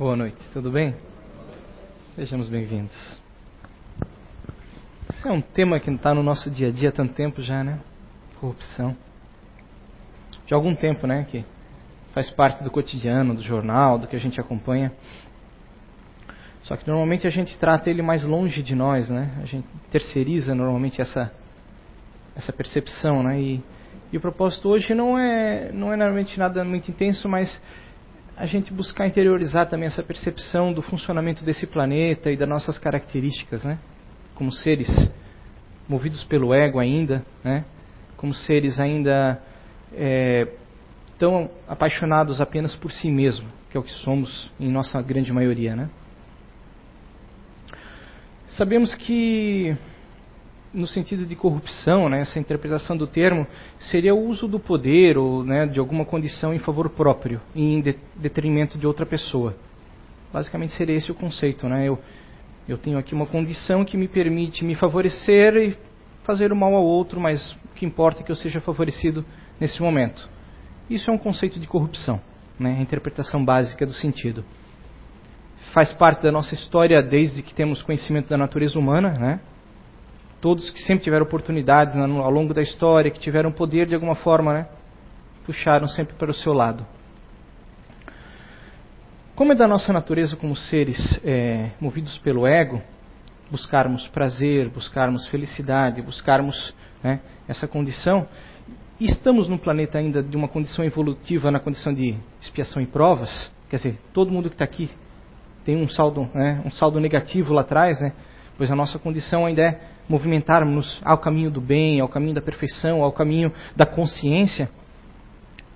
Boa noite, tudo bem? Sejamos bem-vindos. Esse é um tema que está no nosso dia a dia há tanto tempo já, né? Corrupção. De algum tempo, né? Que faz parte do cotidiano, do jornal, do que a gente acompanha. Só que normalmente a gente trata ele mais longe de nós, né? A gente terceiriza normalmente essa essa percepção, né? E, e o propósito hoje não é não é normalmente nada muito intenso, mas a gente buscar interiorizar também essa percepção do funcionamento desse planeta e das nossas características, né? Como seres movidos pelo ego ainda, né? Como seres ainda é, tão apaixonados apenas por si mesmo, que é o que somos em nossa grande maioria, né? Sabemos que no sentido de corrupção, né, essa interpretação do termo, seria o uso do poder ou né, de alguma condição em favor próprio, em de, detrimento de outra pessoa. Basicamente seria esse o conceito. Né? Eu, eu tenho aqui uma condição que me permite me favorecer e fazer o mal ao outro, mas o que importa é que eu seja favorecido nesse momento. Isso é um conceito de corrupção, né, a interpretação básica do sentido. Faz parte da nossa história desde que temos conhecimento da natureza humana, né? Todos que sempre tiveram oportunidades ao longo da história, que tiveram poder de alguma forma, né, puxaram sempre para o seu lado. Como é da nossa natureza como seres é, movidos pelo ego, buscarmos prazer, buscarmos felicidade, buscarmos né, essa condição, estamos num planeta ainda de uma condição evolutiva, na condição de expiação e provas, quer dizer, todo mundo que está aqui tem um saldo, né, um saldo negativo lá atrás, né, pois a nossa condição ainda é movimentarmos ao caminho do bem, ao caminho da perfeição, ao caminho da consciência,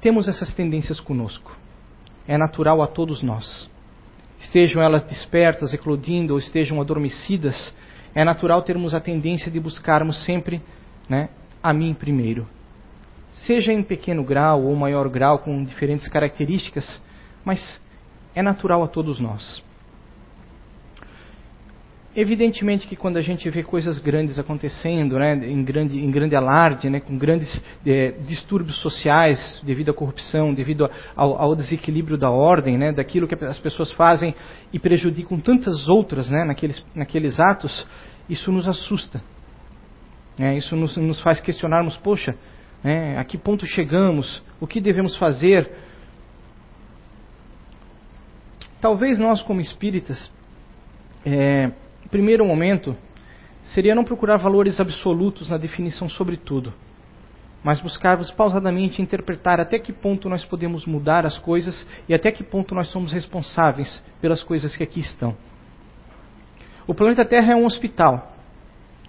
temos essas tendências conosco. É natural a todos nós. Estejam elas despertas, eclodindo, ou estejam adormecidas, é natural termos a tendência de buscarmos sempre né, a mim primeiro. Seja em pequeno grau ou maior grau, com diferentes características, mas é natural a todos nós. Evidentemente que quando a gente vê coisas grandes acontecendo, né, em, grande, em grande alarde, né, com grandes é, distúrbios sociais devido à corrupção, devido ao, ao, desequilíbrio da ordem, né, daquilo que as pessoas fazem e prejudicam tantas outras né, naqueles, naqueles atos, isso nos assusta. É, isso nos, nos, faz questionarmos, poxa, né, a que ponto chegamos? O que devemos fazer? Talvez nós, como espíritas, é, primeiro momento, seria não procurar valores absolutos na definição sobre tudo, mas buscarmos pausadamente interpretar até que ponto nós podemos mudar as coisas e até que ponto nós somos responsáveis pelas coisas que aqui estão. O planeta Terra é um hospital.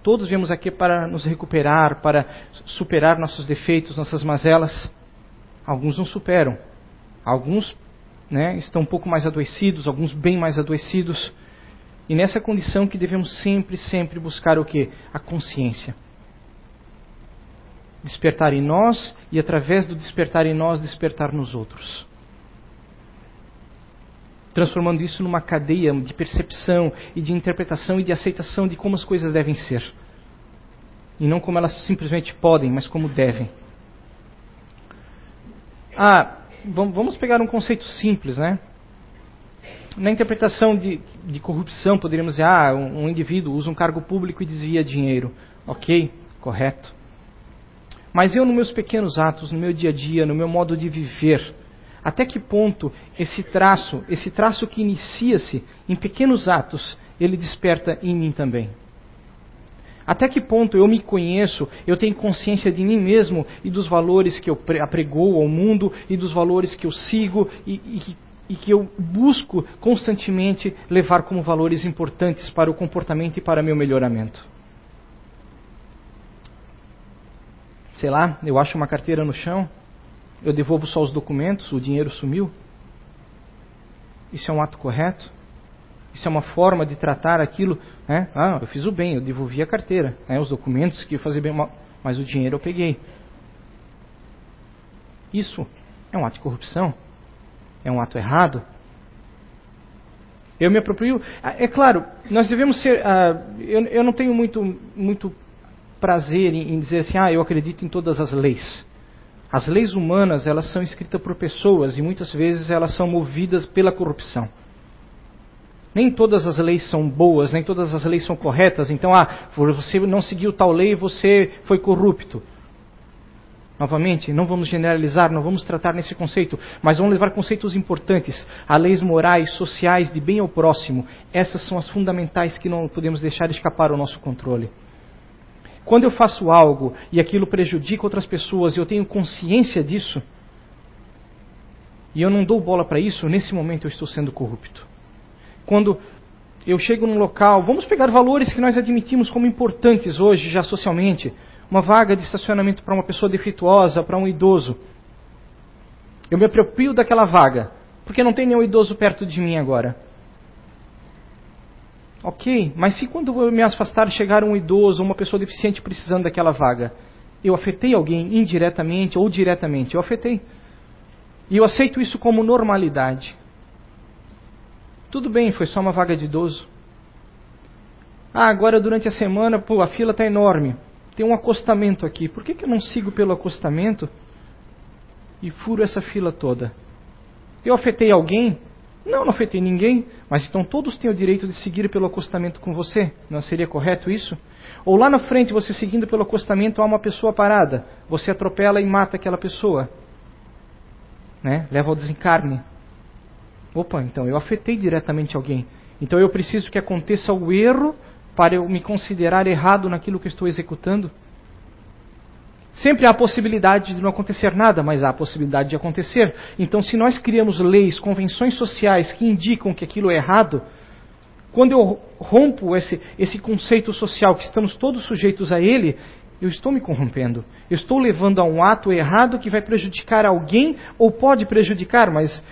Todos viemos aqui para nos recuperar, para superar nossos defeitos, nossas mazelas. Alguns não superam. Alguns né, estão um pouco mais adoecidos, alguns bem mais adoecidos. E nessa condição que devemos sempre, sempre buscar o que? A consciência. Despertar em nós e através do despertar em nós, despertar nos outros. Transformando isso numa cadeia de percepção e de interpretação e de aceitação de como as coisas devem ser. E não como elas simplesmente podem, mas como devem. Ah, vamos pegar um conceito simples, né? Na interpretação de, de, corrupção, poderíamos dizer, ah, um, um indivíduo usa um cargo público e desvia dinheiro. Ok, correto. Mas eu, nos meus pequenos atos, no meu dia a dia, no meu modo de viver, até que ponto esse traço, esse traço que inicia-se em pequenos atos, ele desperta em mim também? Até que ponto eu me conheço, eu tenho consciência de mim mesmo e dos valores que eu apregou ao mundo e dos valores que eu sigo e, e e que eu busco constantemente levar como valores importantes para o comportamento e para meu melhoramento. Sei lá, eu acho uma carteira no chão, eu devolvo só os documentos, o dinheiro sumiu. Isso é um ato correto? Isso é uma forma de tratar aquilo? Né? Ah, eu fiz o bem, eu devolvi a carteira, né? os documentos que eu fazia bem, mas o dinheiro eu peguei. Isso é um ato de corrupção? É um ato errado? Eu me aproprio. Ah, é claro, nós devemos ser. Uh, eu, eu, não tenho muito, muito prazer em, em, dizer assim, ah, eu acredito em todas as leis. As leis humanas, elas são escritas por pessoas e muitas vezes elas são movidas pela corrupção. Nem todas as leis são boas, nem todas as leis são corretas. Então, ah, você não seguiu tal lei, você foi corrupto. Novamente, não vamos generalizar, não vamos tratar nesse conceito, mas vamos levar conceitos importantes, a leis morais, sociais, de bem ao próximo. Essas são as fundamentais que não podemos deixar escapar ao nosso controle. Quando eu faço algo e aquilo prejudica outras pessoas e eu tenho consciência disso, e eu não dou bola para isso, nesse momento eu estou sendo corrupto. Quando eu chego num local, vamos pegar valores que nós admitimos como importantes hoje já socialmente uma vaga de estacionamento para uma pessoa defeituosa, para um idoso. Eu me aproprio daquela vaga, porque não tem nenhum idoso perto de mim agora. Ok, mas se quando eu me afastar chegar um idoso, uma pessoa deficiente precisando daquela vaga, eu afetei alguém indiretamente ou diretamente? Eu afetei. E eu aceito isso como normalidade. Tudo bem, foi só uma vaga de idoso. Ah, agora durante a semana, pô, a fila está enorme tem um acostamento aqui. Por que, que eu não sigo pelo acostamento e furo essa fila toda? Eu afetei alguém? Não, não afetei ninguém. Mas então todos têm o direito de seguir pelo acostamento com você. Não seria correto isso? Ou lá na frente, você seguindo pelo acostamento, há uma pessoa parada. Você atropela e mata aquela pessoa. Né? Leva ao desencarne. Opa, então eu afetei diretamente alguém. Então eu preciso que aconteça o erro para eu me considerar errado naquilo que estou executando? Sempre há a possibilidade de não acontecer nada, mas há a possibilidade de acontecer. Então, se nós criamos leis, convenções sociais que indicam que aquilo é errado, quando eu rompo esse, esse conceito social que estamos todos sujeitos a ele, eu estou me corrompendo. Eu estou levando a um ato errado que vai prejudicar alguém ou pode prejudicar, mas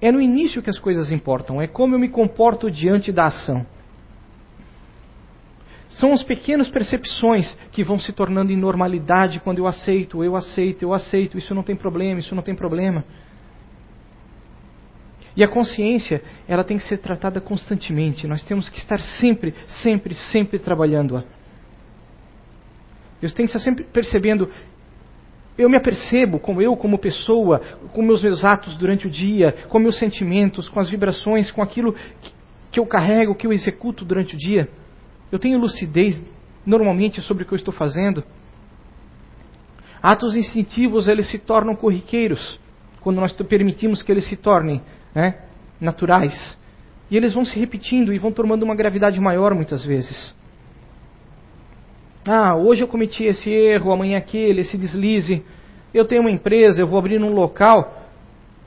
é no início que as coisas importam, é como eu me comporto diante da ação. São as pequenas percepções que vão se tornando em normalidade quando eu aceito, eu aceito, eu aceito, isso não tem problema, isso não tem problema. E a consciência, ela tem que ser tratada constantemente. Nós temos que estar sempre, sempre, sempre trabalhando-a. Eu tenho que estar sempre percebendo. Eu me apercebo como eu, como pessoa, com meus meus atos durante o dia, com meus sentimentos, com as vibrações, com aquilo que eu carrego, que eu executo durante o dia. Eu tenho lucidez normalmente sobre o que eu estou fazendo. Atos instintivos eles se tornam corriqueiros quando nós permitimos que eles se tornem né, naturais. E eles vão se repetindo e vão tomando uma gravidade maior muitas vezes. Ah, hoje eu cometi esse erro, amanhã aquele, esse deslize. Eu tenho uma empresa, eu vou abrir num local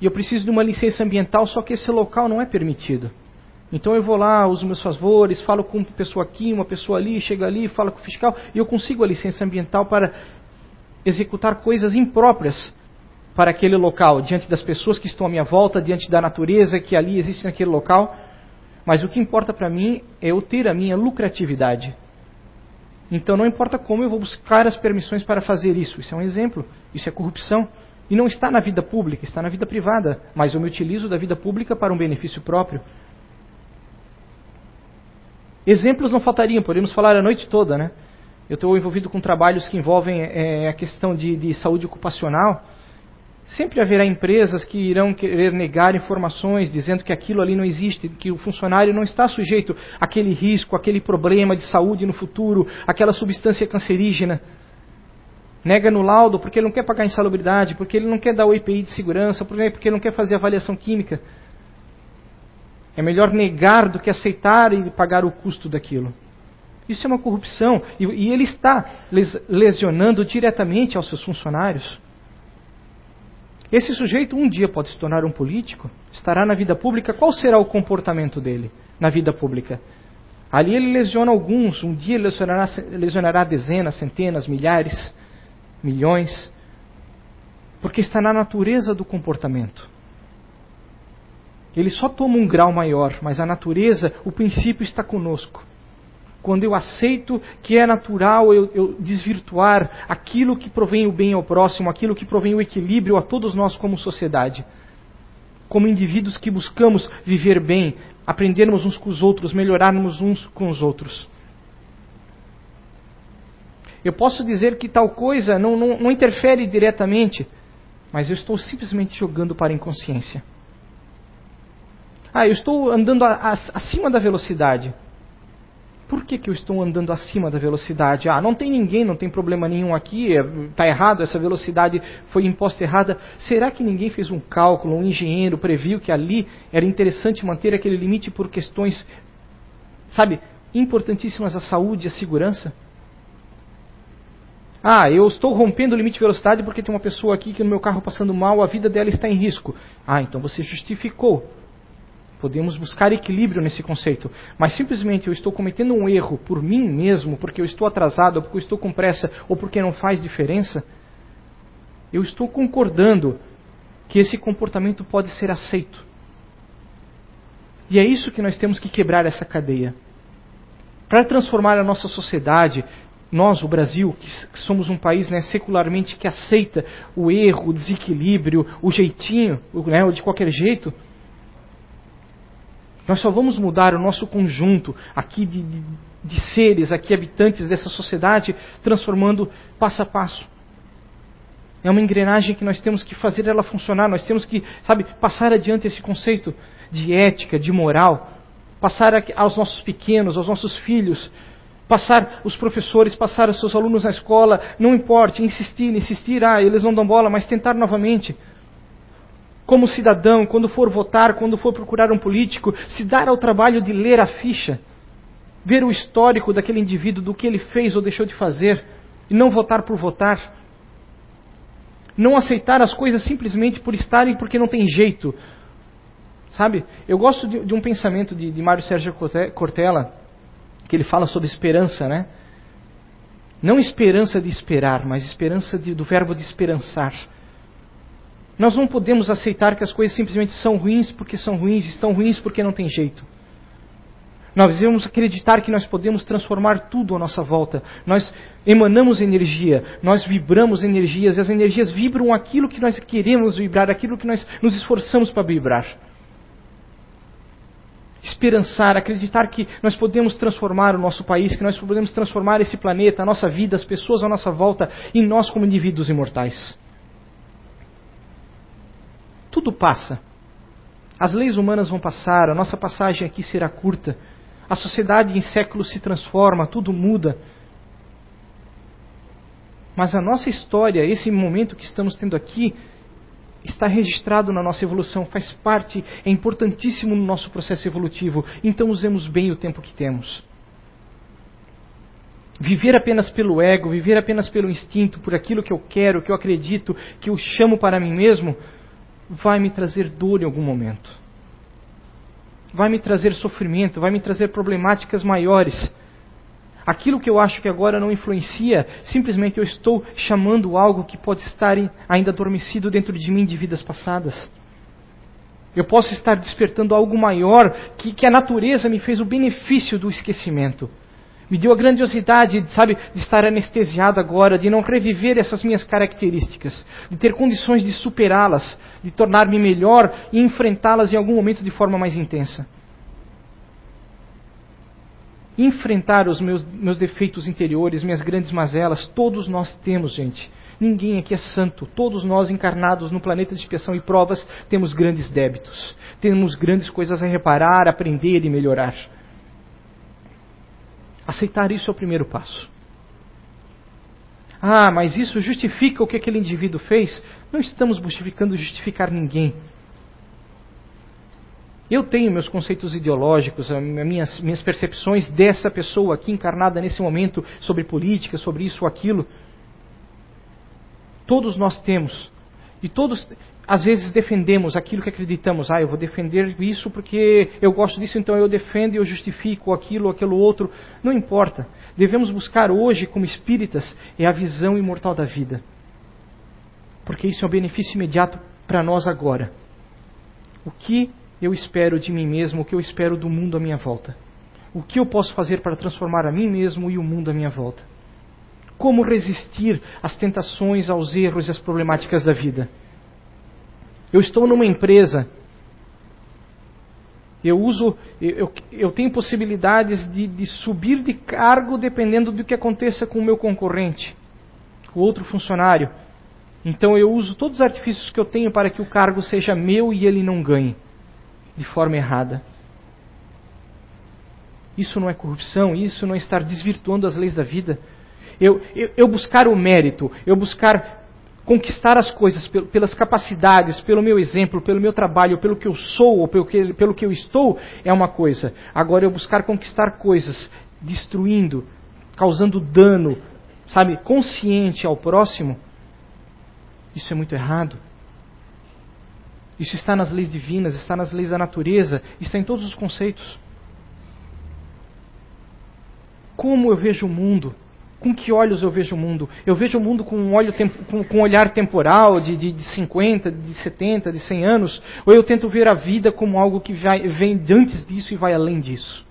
e eu preciso de uma licença ambiental, só que esse local não é permitido. Então eu vou lá, uso meus favores, falo com uma pessoa aqui, uma pessoa ali, chega ali, fala com o fiscal e eu consigo a licença ambiental para executar coisas impróprias para aquele local, diante das pessoas que estão à minha volta, diante da natureza que ali existe naquele local. Mas o que importa para mim é eu ter a minha lucratividade. Então não importa como eu vou buscar as permissões para fazer isso. Isso é um exemplo. Isso é corrupção. E não está na vida pública, está na vida privada. Mas eu me utilizo da vida pública para um benefício próprio. Exemplos não faltariam, podemos falar a noite toda, né? Eu estou envolvido com trabalhos que envolvem é, a questão de, de saúde ocupacional. Sempre haverá empresas que irão querer negar informações, dizendo que aquilo ali não existe, que o funcionário não está sujeito àquele risco, àquele problema de saúde no futuro, aquela substância cancerígena. Nega no laudo porque ele não quer pagar insalubridade, porque ele não quer dar o EPI de segurança, porque ele não quer fazer avaliação química. É melhor negar do que aceitar e pagar o custo daquilo. Isso é uma corrupção. E, e ele está lesionando diretamente aos seus funcionários. Esse sujeito um dia pode se tornar um político, estará na vida pública. Qual será o comportamento dele na vida pública? Ali ele lesiona alguns, um dia lesionará, lesionará dezenas, centenas, milhares, milhões, porque está na natureza do comportamento. Ele só toma um grau maior, mas a natureza, o princípio está conosco. Quando eu aceito que é natural eu, eu desvirtuar aquilo que provém o bem ao próximo, aquilo que provém o equilíbrio a todos nós como sociedade. Como indivíduos que buscamos viver bem, aprendermos uns com os outros, melhorarmos uns com os outros. Eu posso dizer que tal coisa não, não, não interfere diretamente, mas eu estou simplesmente jogando para a inconsciência. Ah, eu estou andando a, a, acima da velocidade. Por que, que eu estou andando acima da velocidade? Ah, não tem ninguém, não tem problema nenhum aqui, está é, errado, essa velocidade foi imposta errada. Será que ninguém fez um cálculo, um engenheiro previu que ali era interessante manter aquele limite por questões, sabe, importantíssimas à saúde e à segurança? Ah, eu estou rompendo o limite de velocidade porque tem uma pessoa aqui que no meu carro passando mal, a vida dela está em risco. Ah, então você justificou. Podemos buscar equilíbrio nesse conceito. Mas simplesmente eu estou cometendo um erro por mim mesmo, porque eu estou atrasado, ou porque eu estou com pressa, ou porque não faz diferença. Eu estou concordando que esse comportamento pode ser aceito. E é isso que nós temos que quebrar essa cadeia. Para transformar a nossa sociedade, nós, o Brasil, que somos um país né, secularmente que aceita o erro, o desequilíbrio, o jeitinho, né, de qualquer jeito, nós só vamos mudar o nosso conjunto aqui de, de, de seres, aqui habitantes dessa sociedade, transformando passo a passo. É uma engrenagem que nós temos que fazer ela funcionar, nós temos que, sabe, passar adiante esse conceito de ética, de moral, passar aos nossos pequenos, aos nossos filhos, passar os professores, passar os seus alunos na escola, não importa, insistir, insistir, ah, eles não dão bola, mas tentar novamente. Como cidadão, quando for votar, quando for procurar um político, se dar ao trabalho de ler a ficha, ver o histórico daquele indivíduo, do que ele fez ou deixou de fazer, e não votar por votar. Não aceitar as coisas simplesmente por estarem porque não tem jeito. Sabe? Eu gosto de, de um pensamento de, de Mário Sérgio Cortella, que ele fala sobre esperança, né? Não esperança de esperar, mas esperança de, do verbo de esperançar. Nós não podemos aceitar que as coisas simplesmente são ruins porque são ruins, estão ruins porque não tem jeito. Nós devemos acreditar que nós podemos transformar tudo à nossa volta. Nós emanamos energia, nós vibramos energias, e as energias vibram aquilo que nós queremos vibrar, aquilo que nós nos esforçamos para vibrar esperançar, acreditar que nós podemos transformar o nosso país, que nós podemos transformar esse planeta, a nossa vida, as pessoas à nossa volta e nós como indivíduos imortais. Tudo passa. As leis humanas vão passar, a nossa passagem aqui será curta. A sociedade em séculos se transforma, tudo muda. Mas a nossa história, esse momento que estamos tendo aqui, está registrado na nossa evolução, faz parte, é importantíssimo no nosso processo evolutivo. Então usemos bem o tempo que temos. Viver apenas pelo ego, viver apenas pelo instinto, por aquilo que eu quero, que eu acredito, que eu chamo para mim mesmo, vai me trazer dor em algum momento. Vai me trazer sofrimento, vai me trazer problemáticas maiores. Aquilo que eu acho que agora não influencia, simplesmente eu estou chamando algo que pode estar ainda adormecido dentro de mim de vidas passadas. Eu posso estar despertando algo maior que, que a natureza me fez o benefício do esquecimento. Me deu a grandiosidade, sabe, de estar anestesiado agora, de não reviver essas minhas características, de ter condições de superá-las, de tornar-me melhor e enfrentá-las em algum momento de forma mais intensa enfrentar os meus, meus defeitos interiores, minhas grandes mazelas. Todos nós temos, gente. Ninguém aqui é santo. Todos nós, encarnados no planeta de expiação e provas, temos grandes débitos. Temos grandes coisas a reparar, aprender e melhorar. Aceitar isso é o primeiro passo. Ah, mas isso justifica o que aquele indivíduo fez? Não estamos justificando justificar ninguém. Eu tenho meus conceitos ideológicos, minhas, minhas percepções dessa pessoa aqui encarnada nesse momento sobre política, sobre isso ou aquilo. Todos nós temos. E todos, às vezes, defendemos aquilo que acreditamos. Ah, eu vou defender isso porque eu gosto disso, então eu defendo e eu justifico aquilo aquilo outro. Não importa. Devemos buscar hoje, como espíritas, é a visão imortal da vida. Porque isso é um benefício imediato para nós agora. O que eu espero de mim mesmo, o que eu espero do mundo à minha volta. O que eu posso fazer para transformar a mim mesmo e o mundo à minha volta? Como resistir às tentações, aos erros e às problemáticas da vida? Eu estou numa empresa, eu uso, eu, eu tenho possibilidades de, de subir de cargo dependendo do que aconteça com o meu concorrente, o outro funcionário. Então eu uso todos os artifícios que eu tenho para que o cargo seja meu e ele não ganhe. de forma errada. Isso não é corrupção, isso não é estar desvirtuando as leis da vida. Eu, eu, eu buscar o mérito, eu buscar conquistar as coisas pelas capacidades, pelo meu exemplo, pelo meu trabalho, pelo que eu sou ou pelo que, pelo que eu estou, é uma coisa. Agora, eu buscar conquistar coisas destruindo, causando dano, sabe, consciente ao próximo, isso é muito errado. Isso está nas leis divinas, está nas leis da natureza, está em todos os conceitos. Como eu vejo o mundo? Com que olhos eu vejo o mundo? Eu vejo o mundo com um, olho, com, com um olhar temporal de, de, de 50, de 70, de 100 anos? Ou eu tento ver a vida como algo que vai, vem antes disso e vai além disso?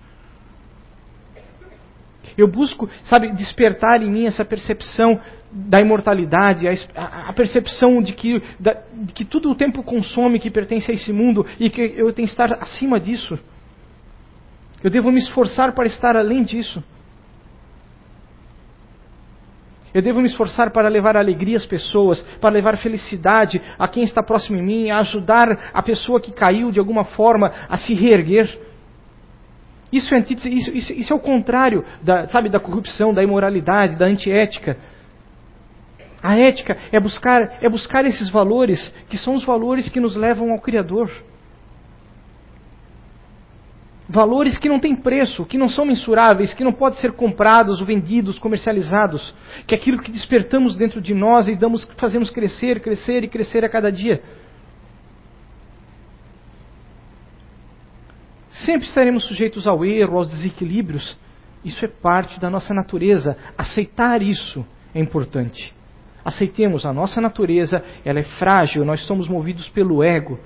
Eu busco, sabe, despertar em mim essa percepção da imortalidade, a, a percepção de que, da, de que tudo o tempo consome que pertence a esse mundo e que eu tenho que estar acima disso. Eu devo me esforçar para estar além disso. Eu devo me esforçar para levar alegria às pessoas, para levar felicidade a quem está próximo de mim, a ajudar a pessoa que caiu de alguma forma a se reerguer. Isso é, isso, isso, isso é o contrário da, sabe, da corrupção, da imoralidade, da antiética. A ética é buscar, é buscar esses valores que são os valores que nos levam ao Criador. Valores que não têm preço, que não são mensuráveis, que não podem ser comprados vendidos, comercializados. Que é aquilo que despertamos dentro de nós e damos, fazemos crescer, crescer e crescer a cada dia. Sempre estaremos sujeitos ao erro, aos desequilíbrios. Isso é parte da nossa natureza. Aceitar isso é importante. Aceitemos a nossa natureza, ela é frágil, nós somos movidos pelo ego.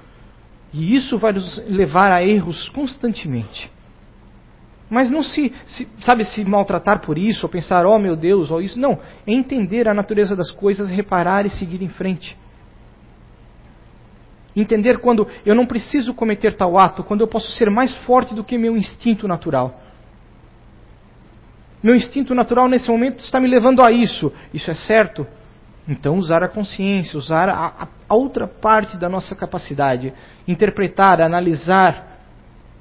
E isso vai nos levar a erros constantemente. Mas não se, se, sabe, se maltratar por isso, ou pensar, oh meu Deus, ou isso. Não. É entender a natureza das coisas, reparar e seguir em frente. Entender quando eu não preciso cometer tal ato, quando eu posso ser mais forte do que meu instinto natural. Meu instinto natural nesse momento está me levando a isso. Isso é certo? Então, usar a consciência, usar a, a outra parte da nossa capacidade, interpretar, analisar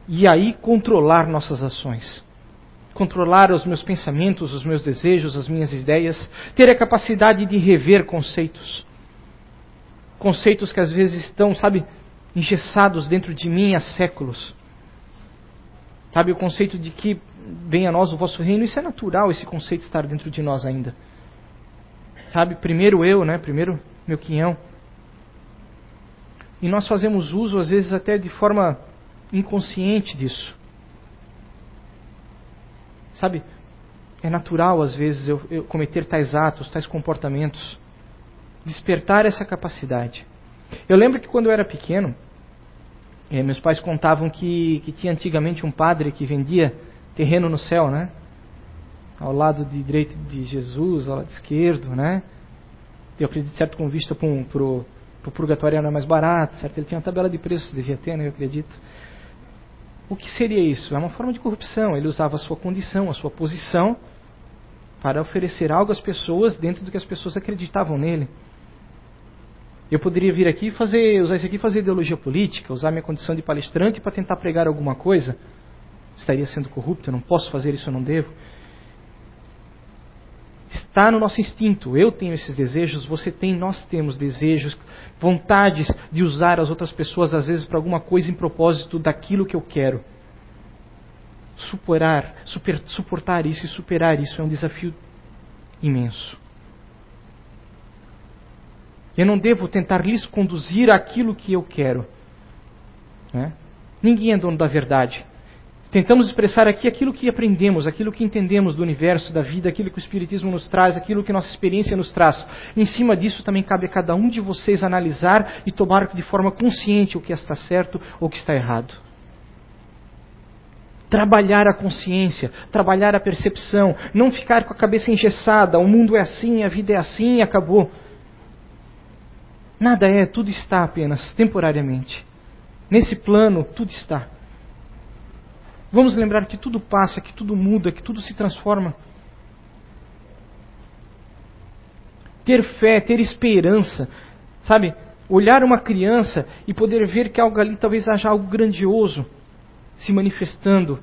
e aí controlar nossas ações. Controlar os meus pensamentos, os meus desejos, as minhas ideias, ter a capacidade de rever conceitos conceitos que às vezes estão, sabe, engessados dentro de mim há séculos. Sabe, o conceito de que venha a nós o vosso reino, isso é natural, esse conceito estar dentro de nós ainda. Sabe, primeiro eu, né, primeiro meu quinhão. E nós fazemos uso, às vezes, até de forma inconsciente disso. Sabe, é natural, às vezes, eu, eu cometer tais atos, tais comportamentos despertar essa capacidade. Eu lembro que quando eu era pequeno, eh, meus pais contavam que, que tinha antigamente um padre que vendia terreno no céu, né? Ao lado de direito de Jesus, ao lado esquerdo, né? Eu acredito, certo, com vista para o purgatório era mais barato, certo? Ele tinha uma tabela de preços, devia ter, né? Eu acredito. O que seria isso? É uma forma de corrupção. Ele usava a sua condição, a sua posição, para oferecer algo às pessoas dentro do que as pessoas acreditavam nele. Eu poderia vir aqui fazer, usar isso aqui fazer ideologia política, usar minha condição de palestrante para tentar pregar alguma coisa. Estaria sendo corrupto, eu não posso fazer isso, eu não devo. Está no nosso instinto. Eu tenho esses desejos, você tem, nós temos desejos, vontades de usar as outras pessoas, às vezes, para alguma coisa em propósito daquilo que eu quero. Superar, super, suportar isso e superar isso é um desafio imenso. Eu não devo tentar lhes conduzir aquilo que eu quero. Né? Ninguém é dono da verdade. Tentamos expressar aqui aquilo que aprendemos, aquilo que entendemos do universo, da vida, aquilo que o Espiritismo nos traz, aquilo que nossa experiência nos traz. Em cima disso também cabe a cada um de vocês analisar e tomar de forma consciente o que está certo ou o que está errado. Trabalhar a consciência, trabalhar a percepção, não ficar com a cabeça engessada, o mundo é assim, a vida é assim e acabou. Nada é, tudo está apenas temporariamente. Nesse plano, tudo está. Vamos lembrar que tudo passa, que tudo muda, que tudo se transforma. Ter fé, ter esperança, sabe? Olhar uma criança e poder ver que algo ali talvez haja algo grandioso se manifestando.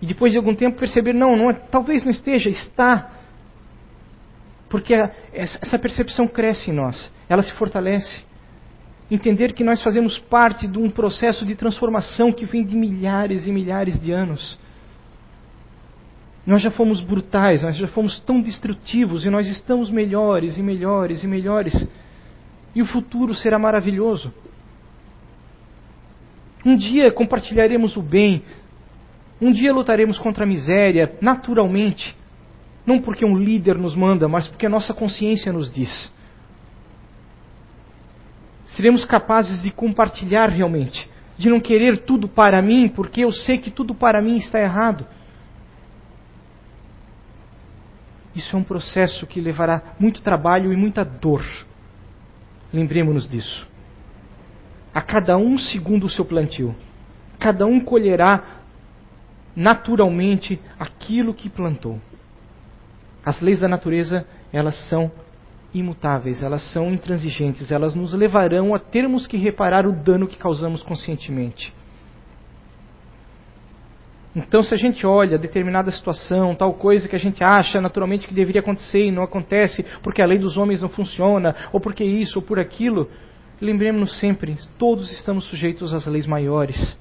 E depois de algum tempo perceber, não, não é, talvez não esteja, está. Porque essa percepção cresce em nós, ela se fortalece. Entender que nós fazemos parte de um processo de transformação que vem de milhares e milhares de anos. Nós já fomos brutais, nós já fomos tão destrutivos e nós estamos melhores e melhores e melhores. E o futuro será maravilhoso. Um dia compartilharemos o bem, um dia lutaremos contra a miséria, naturalmente. Não porque um líder nos manda, mas porque a nossa consciência nos diz. Seremos capazes de compartilhar realmente, de não querer tudo para mim, porque eu sei que tudo para mim está errado. Isso é um processo que levará muito trabalho e muita dor. Lembremos-nos disso. A cada um segundo o seu plantio. Cada um colherá naturalmente aquilo que plantou. As leis da natureza, elas são imutáveis, elas são intransigentes, elas nos levarão a termos que reparar o dano que causamos conscientemente. Então, se a gente olha determinada situação, tal coisa que a gente acha naturalmente que deveria acontecer e não acontece porque a lei dos homens não funciona, ou porque isso, ou por aquilo, lembremos-nos sempre: todos estamos sujeitos às leis maiores.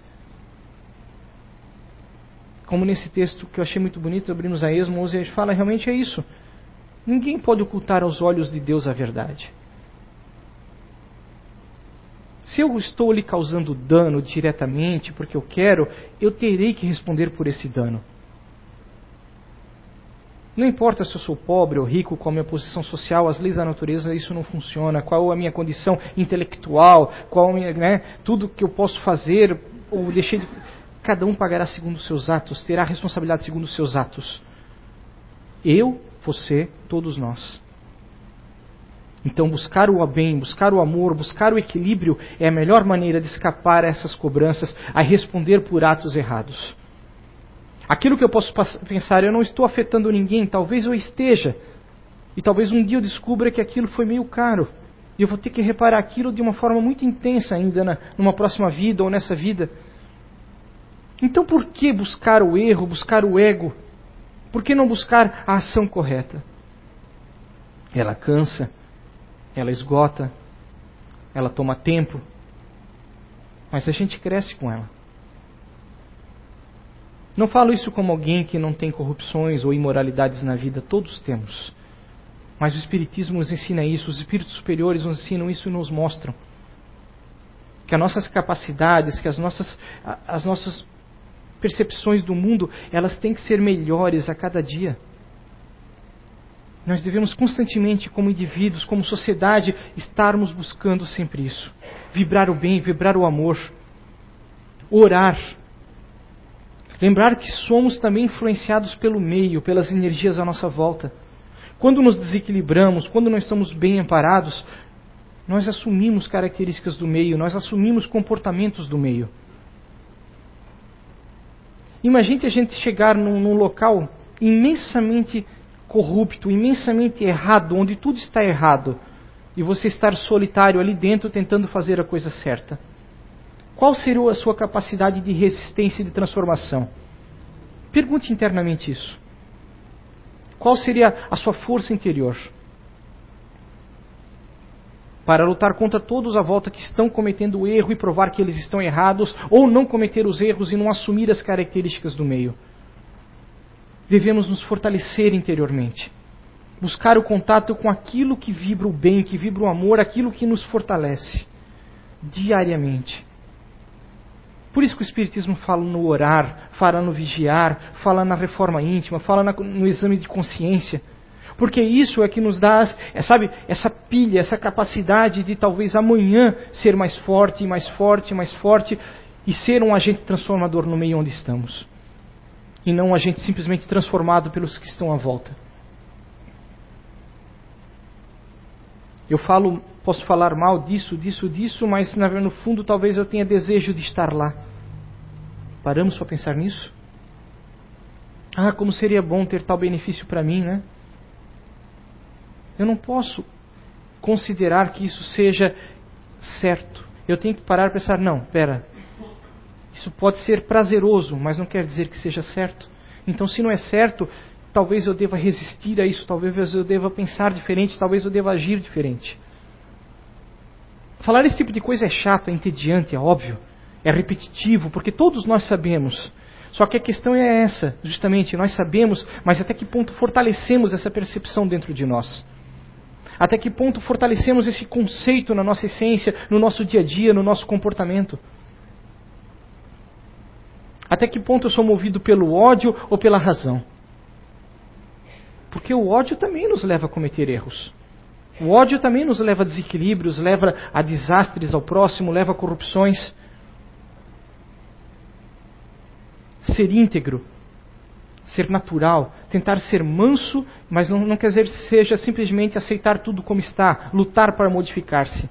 Como nesse texto que eu achei muito bonito, abrimos a Esmo, Moses fala realmente é isso. Ninguém pode ocultar aos olhos de Deus a verdade. Se eu estou lhe causando dano diretamente porque eu quero, eu terei que responder por esse dano. Não importa se eu sou pobre ou rico, qual a minha posição social, as leis da natureza, isso não funciona. Qual a minha condição intelectual, qual minha, né, tudo que eu posso fazer ou deixei de. Cada um pagará segundo os seus atos, terá responsabilidade segundo os seus atos. Eu, você, todos nós. Então, buscar o bem, buscar o amor, buscar o equilíbrio é a melhor maneira de escapar a essas cobranças, a responder por atos errados. Aquilo que eu posso pensar, eu não estou afetando ninguém, talvez eu esteja. E talvez um dia eu descubra que aquilo foi meio caro. E eu vou ter que reparar aquilo de uma forma muito intensa ainda na, numa próxima vida ou nessa vida. Então por que buscar o erro, buscar o ego? Por que não buscar a ação correta? Ela cansa, ela esgota, ela toma tempo, mas a gente cresce com ela. Não falo isso como alguém que não tem corrupções ou imoralidades na vida, todos temos. Mas o Espiritismo nos ensina isso, os espíritos superiores nos ensinam isso e nos mostram que as nossas capacidades, que as nossas, as nossas percepções do mundo, elas têm que ser melhores a cada dia. Nós devemos constantemente, como indivíduos, como sociedade, estarmos buscando sempre isso. Vibrar o bem, vibrar o amor. Orar. Lembrar que somos também influenciados pelo meio, pelas energias à nossa volta. Quando nos desequilibramos, quando não estamos bem amparados, nós assumimos características do meio, nós assumimos comportamentos do meio. Imagine a gente chegar num, num local imensamente corrupto, imensamente errado, onde tudo está errado, e você estar solitário ali dentro tentando fazer a coisa certa? Qual seria a sua capacidade de resistência e de transformação? Pergunte internamente isso. Qual seria a sua força interior? Para lutar contra todos à volta que estão cometendo erro e provar que eles estão errados, ou não cometer os erros e não assumir as características do meio devemos nos fortalecer interiormente. Buscar o contato com aquilo que vibra o bem, que vibra o amor, aquilo que nos fortalece diariamente. Por isso que o Espiritismo fala no orar, fala no vigiar, fala na reforma íntima, fala no exame de consciência. Porque isso é que nos dá, é, sabe, essa pilha, essa capacidade de talvez amanhã ser mais forte, mais forte, mais forte e ser um agente transformador no meio onde estamos e não um agente simplesmente transformado pelos que estão à volta. Eu falo, posso falar mal disso, disso, disso, mas no fundo talvez eu tenha desejo de estar lá. Paramos para pensar nisso? Ah, como seria bom ter tal benefício para mim, né? Eu não posso considerar que isso seja certo. Eu tenho que parar e pensar: não, pera. Isso pode ser prazeroso, mas não quer dizer que seja certo. Então, se não é certo, talvez eu deva resistir a isso, talvez eu deva pensar diferente, talvez eu deva agir diferente. Falar esse tipo de coisa é chato, é entediante, é óbvio, é repetitivo, porque todos nós sabemos. Só que a questão é essa, justamente, nós sabemos, mas até que ponto fortalecemos essa percepção dentro de nós? Até que ponto fortalecemos esse conceito na nossa essência, no nosso dia a dia, no nosso comportamento? Até que ponto eu sou movido pelo ódio ou pela razão? Porque o ódio também nos leva a cometer erros. O ódio também nos leva a desequilíbrios, leva a desastres ao próximo, leva a corrupções. Ser íntegro, ser natural, tentar ser manso, mas não, não quer dizer que seja simplesmente aceitar tudo como está, lutar para modificar-se.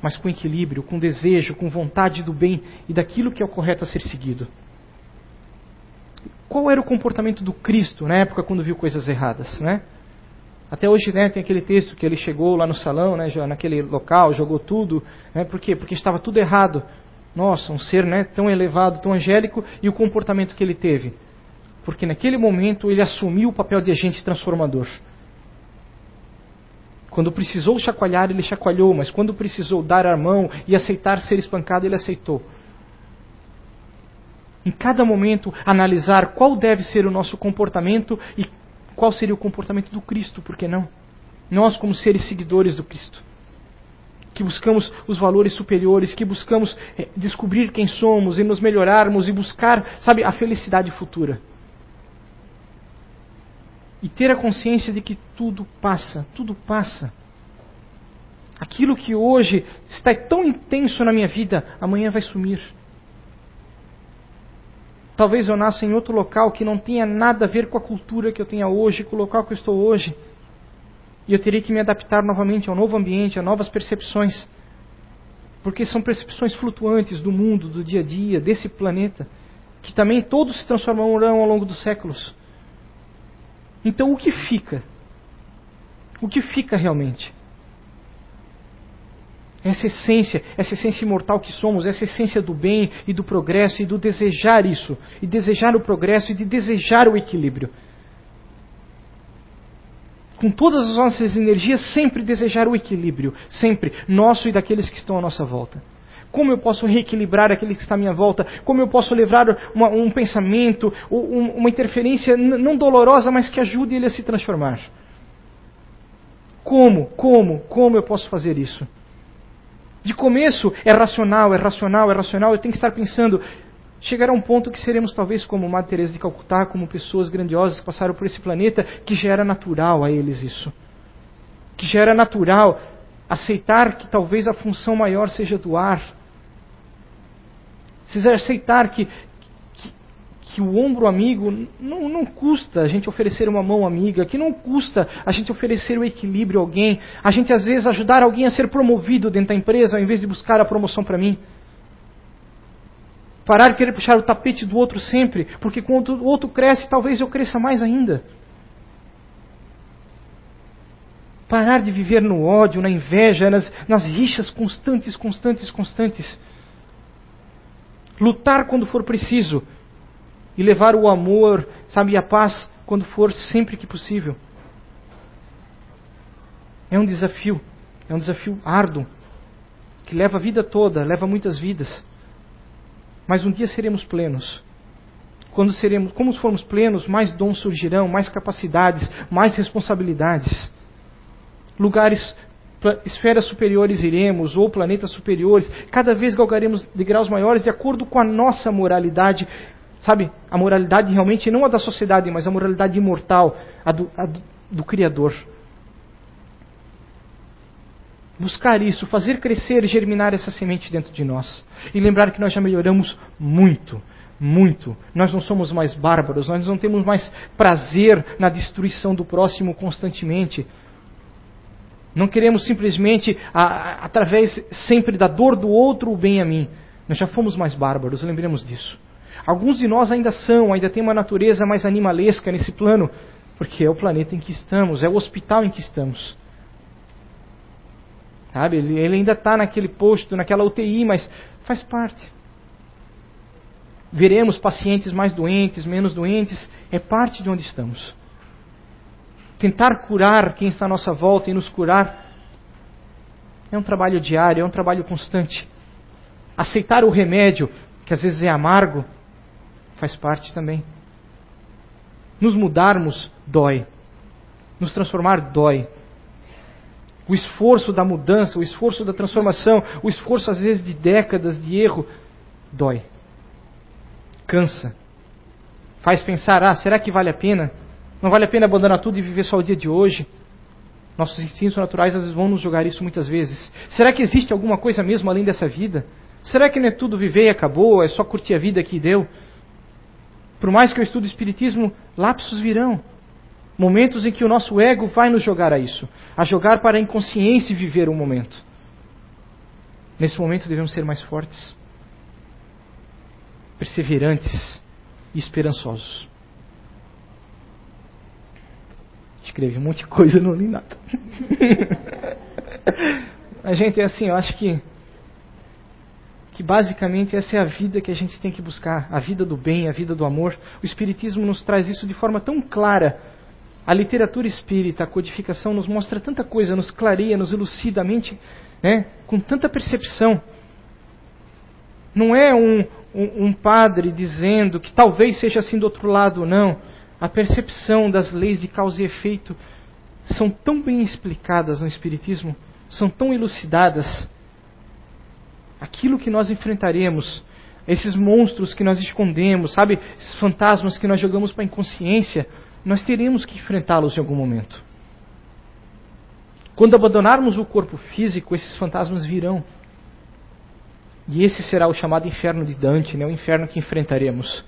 Mas com equilíbrio, com desejo, com vontade do bem e daquilo que é o correto a ser seguido. Qual era o comportamento do Cristo na época quando viu coisas erradas, né? Até hoje né, tem aquele texto que ele chegou lá no salão, né, naquele local, jogou tudo. Né, por quê? Porque estava tudo errado. Nossa, um ser né, tão elevado, tão angélico, e o comportamento que ele teve. Porque naquele momento ele assumiu o papel de agente transformador. Quando precisou chacoalhar, ele chacoalhou, mas quando precisou dar a mão e aceitar ser espancado, ele aceitou em cada momento analisar qual deve ser o nosso comportamento e qual seria o comportamento do Cristo, por que não? Nós, como seres seguidores do Cristo, que buscamos os valores superiores, que buscamos eh, descobrir quem somos e nos melhorarmos e buscar, sabe, a felicidade futura. E ter a consciência de que tudo passa, tudo passa. Aquilo que hoje está tão intenso na minha vida, amanhã vai sumir. Talvez eu nasça em outro local que não tenha nada a ver com a cultura que eu tenha hoje, com o local que eu estou hoje. E eu teria que me adaptar novamente ao novo ambiente, a novas percepções. Porque são percepções flutuantes do mundo, do dia a dia, desse planeta, que também todos se transformarão ao longo dos séculos. Então o que fica? O que fica realmente? Essa essência, essa essência imortal que somos, essa essência do bem e do progresso e do desejar isso, e desejar o progresso e de desejar o equilíbrio. Com todas as nossas energias, sempre desejar o equilíbrio, sempre, nosso e daqueles que estão à nossa volta. Como eu posso reequilibrar aquele que está à minha volta? Como eu posso levar uma, um pensamento, uma interferência não dolorosa, mas que ajude ele a se transformar? Como, como, como eu posso fazer isso? De começo é racional, é racional, é racional, eu tenho que estar pensando. Chegará um ponto que seremos talvez como Madre Teresa de Calcutá, como pessoas grandiosas que passaram por esse planeta, que já era natural a eles isso. Que já era natural aceitar que talvez a função maior seja doar. Se aceitar que, que o ombro amigo não, não custa a gente oferecer uma mão amiga, que não custa a gente oferecer o equilíbrio a alguém, a gente às vezes ajudar alguém a ser promovido dentro da empresa ao invés de buscar a promoção para mim. Parar de querer puxar o tapete do outro sempre, porque quando o outro cresce, talvez eu cresça mais ainda. Parar de viver no ódio, na inveja, nas, nas rixas constantes, constantes, constantes. Lutar quando for preciso, e levar o amor, sabe, a paz quando for sempre que possível. É um desafio, é um desafio árduo, que leva a vida toda, leva muitas vidas. Mas um dia seremos plenos. Quando seremos, como formos plenos, mais dons surgirão, mais capacidades, mais responsabilidades. Lugares, esferas superiores iremos, ou planetas superiores, cada vez galgaremos de graus maiores de acordo com a nossa moralidade Sabe? A moralidade realmente não a da sociedade, mas a moralidade imortal, a do, a do Criador. Buscar isso, fazer crescer e germinar essa semente dentro de nós. E lembrar que nós já melhoramos muito, muito. Nós não somos mais bárbaros, nós não temos mais prazer na destruição do próximo constantemente. Não queremos simplesmente, a, através sempre da dor do outro, o bem a mim. Nós já fomos mais bárbaros, lembremos disso. Alguns de nós ainda são, ainda tem uma natureza mais animalesca nesse plano, porque é o planeta em que estamos, é o hospital em que estamos. Sabe? Ele, ele ainda está naquele posto, naquela UTI, mas faz parte. Veremos pacientes mais doentes, menos doentes, é parte de onde estamos. Tentar curar quem está à nossa volta e nos curar é um trabalho diário, é um trabalho constante. Aceitar o remédio, que às vezes é amargo, faz parte também. Nos mudarmos dói. Nos transformar dói. O esforço da mudança, o esforço da transformação, o esforço às vezes de décadas de erro, dói. Cansa. Faz pensar: ah, será que vale a pena? Não vale a pena abandonar tudo e viver só o dia de hoje? Nossos instintos naturais às vezes vão nos jogar isso muitas vezes. Será que existe alguma coisa mesmo além dessa vida? Será que não é tudo viver e acabou, é só curtir a vida que deu? Por mais que eu estude Espiritismo, lapsos virão. Momentos em que o nosso ego vai nos jogar a isso, a jogar para a inconsciência e viver o momento. Nesse momento devemos ser mais fortes, perseverantes e esperançosos. Escrevi um monte de coisa, não li nada. a gente é assim, eu acho que que basicamente essa é a vida que a gente tem que buscar, a vida do bem, a vida do amor. O Espiritismo nos traz isso de forma tão clara. A literatura espírita, a codificação nos mostra tanta coisa, nos clareia, nos elucida a mente, né, com tanta percepção. Não é um, um, um padre dizendo que talvez seja assim do outro lado, não. A percepção das leis de causa e efeito são tão bem explicadas no Espiritismo, são tão elucidadas aquilo que nós enfrentaremos, esses monstros que nós escondemos, sabe, esses fantasmas que nós jogamos para a inconsciência, nós teremos que enfrentá-los em algum momento. Quando abandonarmos o corpo físico, esses fantasmas virão. E esse será o chamado inferno de Dante, né? o inferno que enfrentaremos.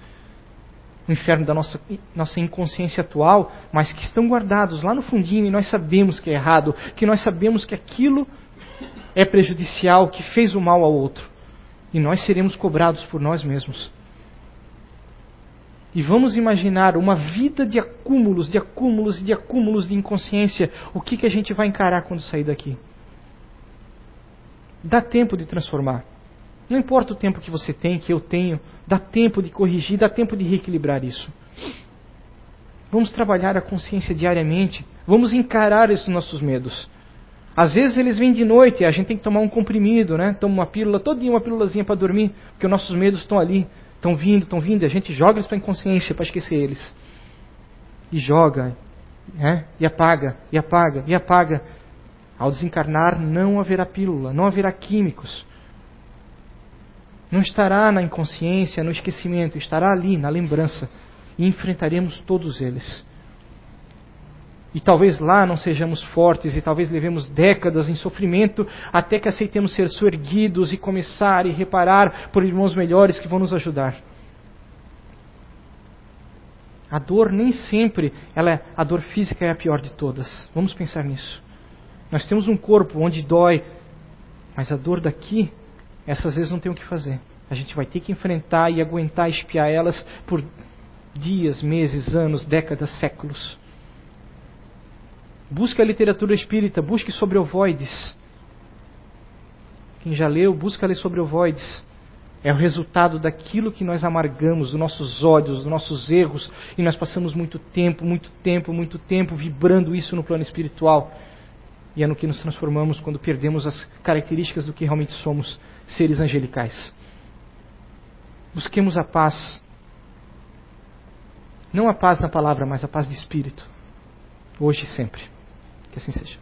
O inferno da nossa, nossa inconsciência atual, mas que estão guardados lá no fundinho e nós sabemos que é errado, que nós sabemos que aquilo é prejudicial, que fez o mal ao outro. E nós seremos cobrados por nós mesmos. E vamos imaginar uma vida de acúmulos, de acúmulos e de acúmulos de inconsciência. O que, que a gente vai encarar quando sair daqui? Dá tempo de transformar. Não importa o tempo que você tem, que eu tenho, dá tempo de corrigir, dá tempo de reequilibrar isso. Vamos trabalhar a consciência diariamente, vamos encarar esses nossos medos. Às vezes eles vêm de noite a gente tem que tomar um comprimido, né? Toma uma pílula, todinha uma pílulazinha para dormir, porque os nossos medos estão ali, estão vindo, estão vindo, e a gente joga eles para a inconsciência para esquecer eles. E joga, né? E apaga, e apaga, e apaga. Ao desencarnar não haverá pílula, não haverá químicos. Não estará na inconsciência, no esquecimento, estará ali, na lembrança. E enfrentaremos todos eles. E talvez lá não sejamos fortes e talvez levemos décadas em sofrimento até que aceitemos ser suerguidos e começar e reparar por irmãos melhores que vão nos ajudar. A dor nem sempre, ela é, a dor física é a pior de todas. Vamos pensar nisso. Nós temos um corpo onde dói, mas a dor daqui, essas vezes não tem o que fazer. A gente vai ter que enfrentar e aguentar espiar elas por dias, meses, anos, décadas, séculos. Busque a literatura espírita, busque sobre ovoides. Quem já leu, busca ler sobre ovoides. É o resultado daquilo que nós amargamos, dos nossos ódios, dos nossos erros, e nós passamos muito tempo, muito tempo, muito tempo vibrando isso no plano espiritual. E é no que nos transformamos quando perdemos as características do que realmente somos, seres angelicais. Busquemos a paz. Não a paz na palavra, mas a paz de espírito. Hoje e sempre. Que assim seja.